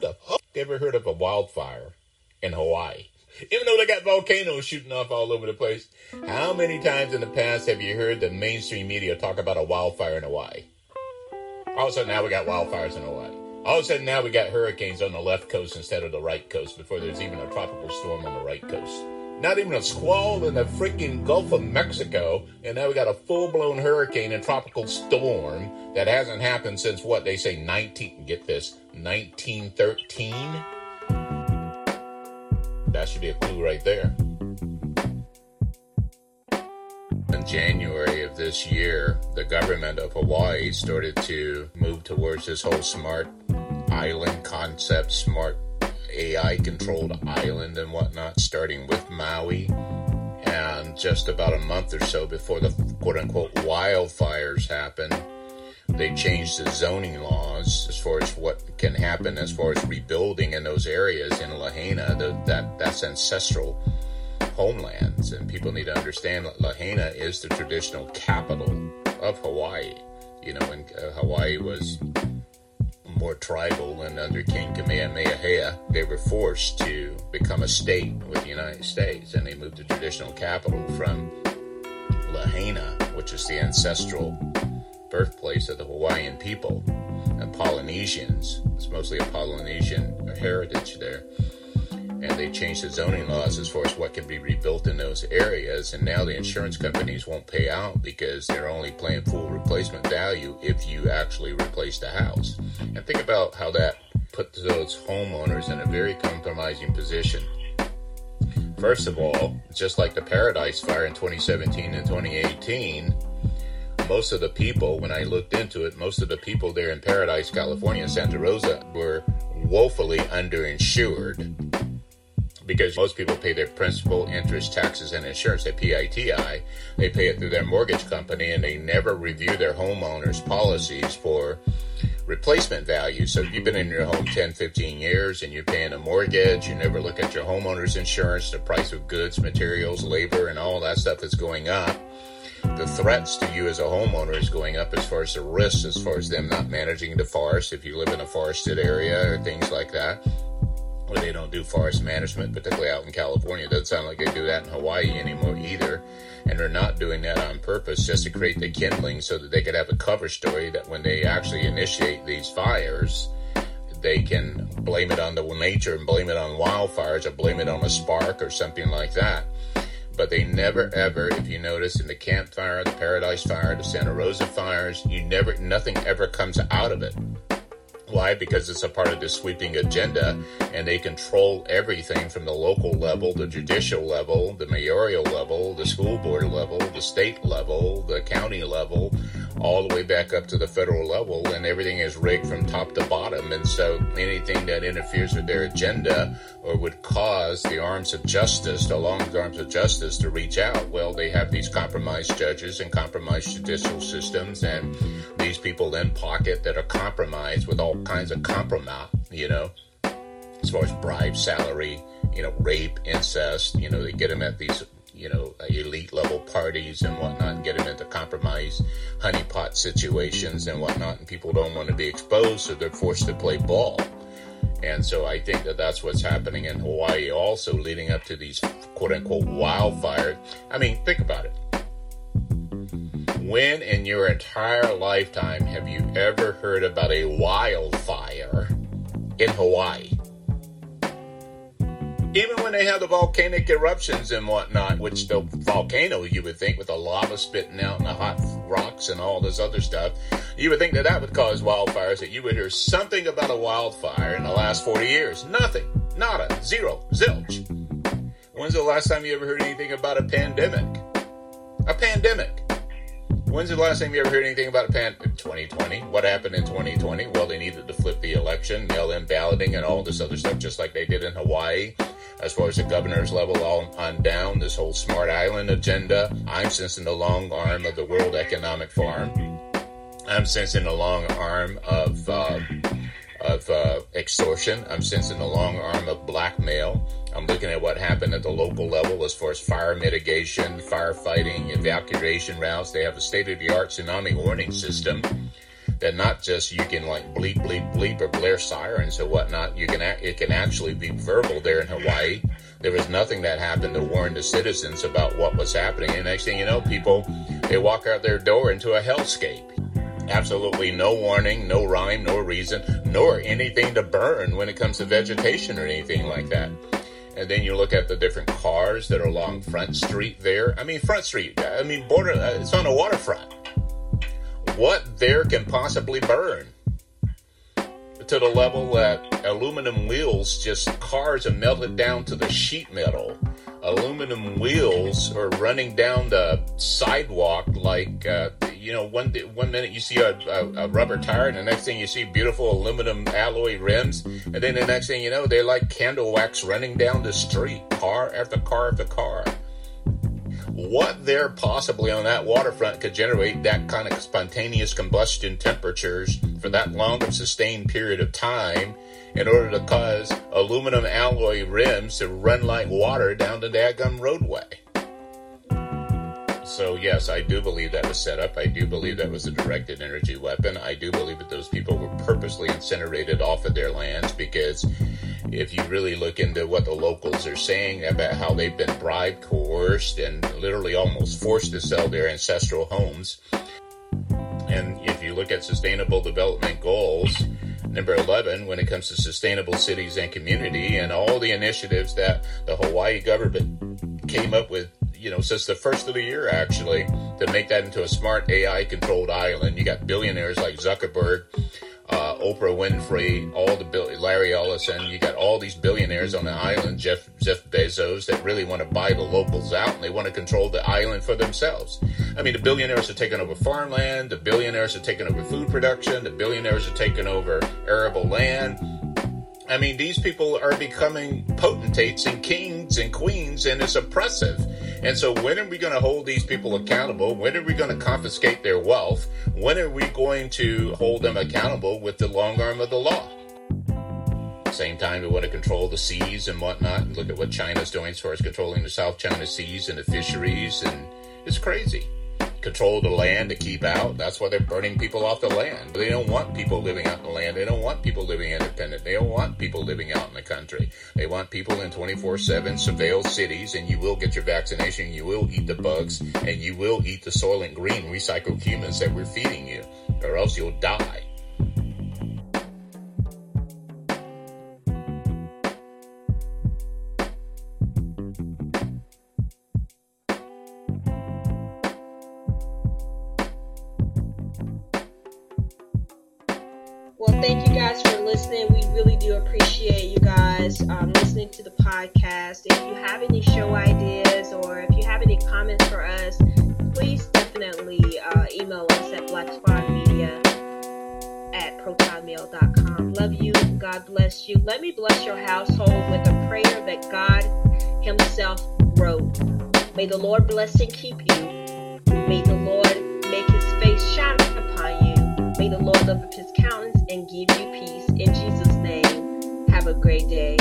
the fuck ever heard of a wildfire in Hawaii? Even though they got volcanoes shooting off all over the place. How many times in the past have you heard the mainstream media talk about a wildfire in Hawaii? All of a sudden now we got wildfires in Hawaii. All of a sudden now we got hurricanes on the left coast instead of the right coast before there's even a tropical storm on the right coast. Not even a squall in the freaking Gulf of Mexico, and now we got a full-blown hurricane and tropical storm that hasn't happened since what they say 19 get this 1913 that should be a clue right there. In January of this year, the government of Hawaii started to move towards this whole smart island concept, smart AI controlled island and whatnot, starting with Maui. And just about a month or so before the quote unquote wildfires happened, they changed the zoning laws as far as what can happen as far as rebuilding in those areas in Lahaina. The, that that's ancestral homelands, and people need to understand that Lahaina is the traditional capital of Hawaii. You know, when uh, Hawaii was more tribal and under King Kamehameha, they were forced to become a state with the United States, and they moved the traditional capital from Lahaina, which is the ancestral birthplace of the Hawaiian people and Polynesians. It's mostly a Polynesian heritage there. And they changed the zoning laws as far as what can be rebuilt in those areas. And now the insurance companies won't pay out because they're only paying full replacement value if you actually replace the house. And think about how that puts those homeowners in a very compromising position. First of all, just like the Paradise Fire in 2017 and 2018, most of the people, when I looked into it, most of the people there in Paradise, California, Santa Rosa, were woefully underinsured because most people pay their principal, interest, taxes, and insurance, they PITI. They pay it through their mortgage company and they never review their homeowners' policies for replacement value. So if you've been in your home 10, 15 years and you're paying a mortgage, you never look at your homeowner's insurance, the price of goods, materials, labor, and all that stuff is going up the threats to you as a homeowner is going up as far as the risks, as far as them not managing the forest, if you live in a forested area or things like that, where they don't do forest management, particularly out in California. It doesn't sound like they do that in Hawaii anymore either. And they're not doing that on purpose just to create the kindling so that they could have a cover story that when they actually initiate these fires, they can blame it on the nature and blame it on wildfires or blame it on a spark or something like that but they never ever, if you notice in the Camp Fire, the Paradise Fire, the Santa Rosa fires, you never, nothing ever comes out of it. Why? Because it's a part of the sweeping agenda and they control everything from the local level, the judicial level, the mayoral level, the school board level, the state level, the county level, all the way back up to the federal level, and everything is rigged from top to bottom. And so anything that interferes with their agenda or would cause the arms of justice, the long arms of justice, to reach out, well, they have these compromised judges and compromised judicial systems, and these people in pocket that are compromised with all kinds of compromise, you know, as far as bribe, salary, you know, rape, incest, you know, they get them at these you know, elite level parties and whatnot and get them into compromise honeypot situations and whatnot. And people don't want to be exposed, so they're forced to play ball. And so I think that that's what's happening in Hawaii also leading up to these quote unquote wildfires. I mean, think about it. When in your entire lifetime have you ever heard about a wildfire in Hawaii? Even when they have the volcanic eruptions and whatnot, which the volcano, you would think, with the lava spitting out and the hot rocks and all this other stuff, you would think that that would cause wildfires, that you would hear something about a wildfire in the last 40 years. Nothing. Nada. Zero. Zilch. When's the last time you ever heard anything about a pandemic? A pandemic. When's the last time you ever heard anything about a pan? 2020. What happened in 2020? Well, they needed to flip the election, mail-in balloting, and all this other stuff, just like they did in Hawaii as far as the governor's level all on down, this whole smart island agenda. I'm sensing the long arm of the World Economic Forum. I'm sensing the long arm of uh, of uh, extortion. I'm sensing the long arm of blackmail. I'm looking at what happened at the local level as far as fire mitigation, firefighting, evacuation routes. They have a state of the art tsunami warning system that not just you can like bleep bleep bleep or blare sirens or whatnot. You can it can actually be verbal there in Hawaii. There was nothing that happened to warn the citizens about what was happening. And next thing you know, people they walk out their door into a hellscape. Absolutely no warning, no rhyme, no reason, nor anything to burn when it comes to vegetation or anything like that. And then you look at the different cars that are along Front Street there. I mean, Front Street, I mean, border, uh, it's on the waterfront what there can possibly burn to the level that aluminum wheels just cars are melted down to the sheet metal. Aluminum wheels are running down the sidewalk like uh, you know one one minute you see a, a, a, rubber tire and the next thing you see beautiful aluminum alloy rims and then the next thing you know they're like candle wax running down the street car after car after car what there possibly on that waterfront could generate that kind of spontaneous combustion temperatures for that long and sustained period of time in order to cause aluminum alloy rims to run like water down the daggum roadway. So, yes, I do believe that was set up. I do believe that was a directed energy weapon. I do believe that those people were purposely incinerated off of their lands because if you really look into what the locals are saying about how they've been bribed, coerced, and literally almost forced to sell their ancestral homes. And if you look at sustainable development goals, number 11, when it comes to sustainable cities and community, and all the initiatives that the Hawaii government came up with, you know, since the first of the year actually, to make that into a smart AI controlled island. You got billionaires like Zuckerberg uh, Oprah Winfrey, all the Bill, Larry Ellison. You got all these billionaires on the island, Jeff Jeff Bezos, that really want to buy the locals out and they want to control the island for themselves. I mean, the billionaires are taking over farmland. The billionaires are taking over food production. The billionaires are taking over arable land. I mean, these people are becoming potentates and kings and queens, and it's oppressive. And so, when are we going to hold these people accountable? When are we going to confiscate their wealth? When are we going to hold them accountable with the long arm of the law? Same time, we want to control the seas and whatnot. And look at what China's doing as far as controlling the South China Seas and the fisheries, and it's crazy control the land to keep out. That's why they're burning people off the land. They don't want people living out in the land. They don't want people living independent. They don't want people living out in the country. They want people in 24 7 surveilled cities, and you will get your vaccination, you will eat the bugs, and you will eat the Soylent Green recycled humans that we're feeding you, or else you'll die. Podcast. If you have any show ideas or if you have any comments for us, please definitely uh, email us at blackspotmedia at protonmail.com. Love you. God bless you. Let me bless your household with a prayer that God Himself wrote. May the Lord bless and keep you. May the Lord make His face shine upon you. May the Lord lift up His countenance and give you. In Jesus' name, have a great day.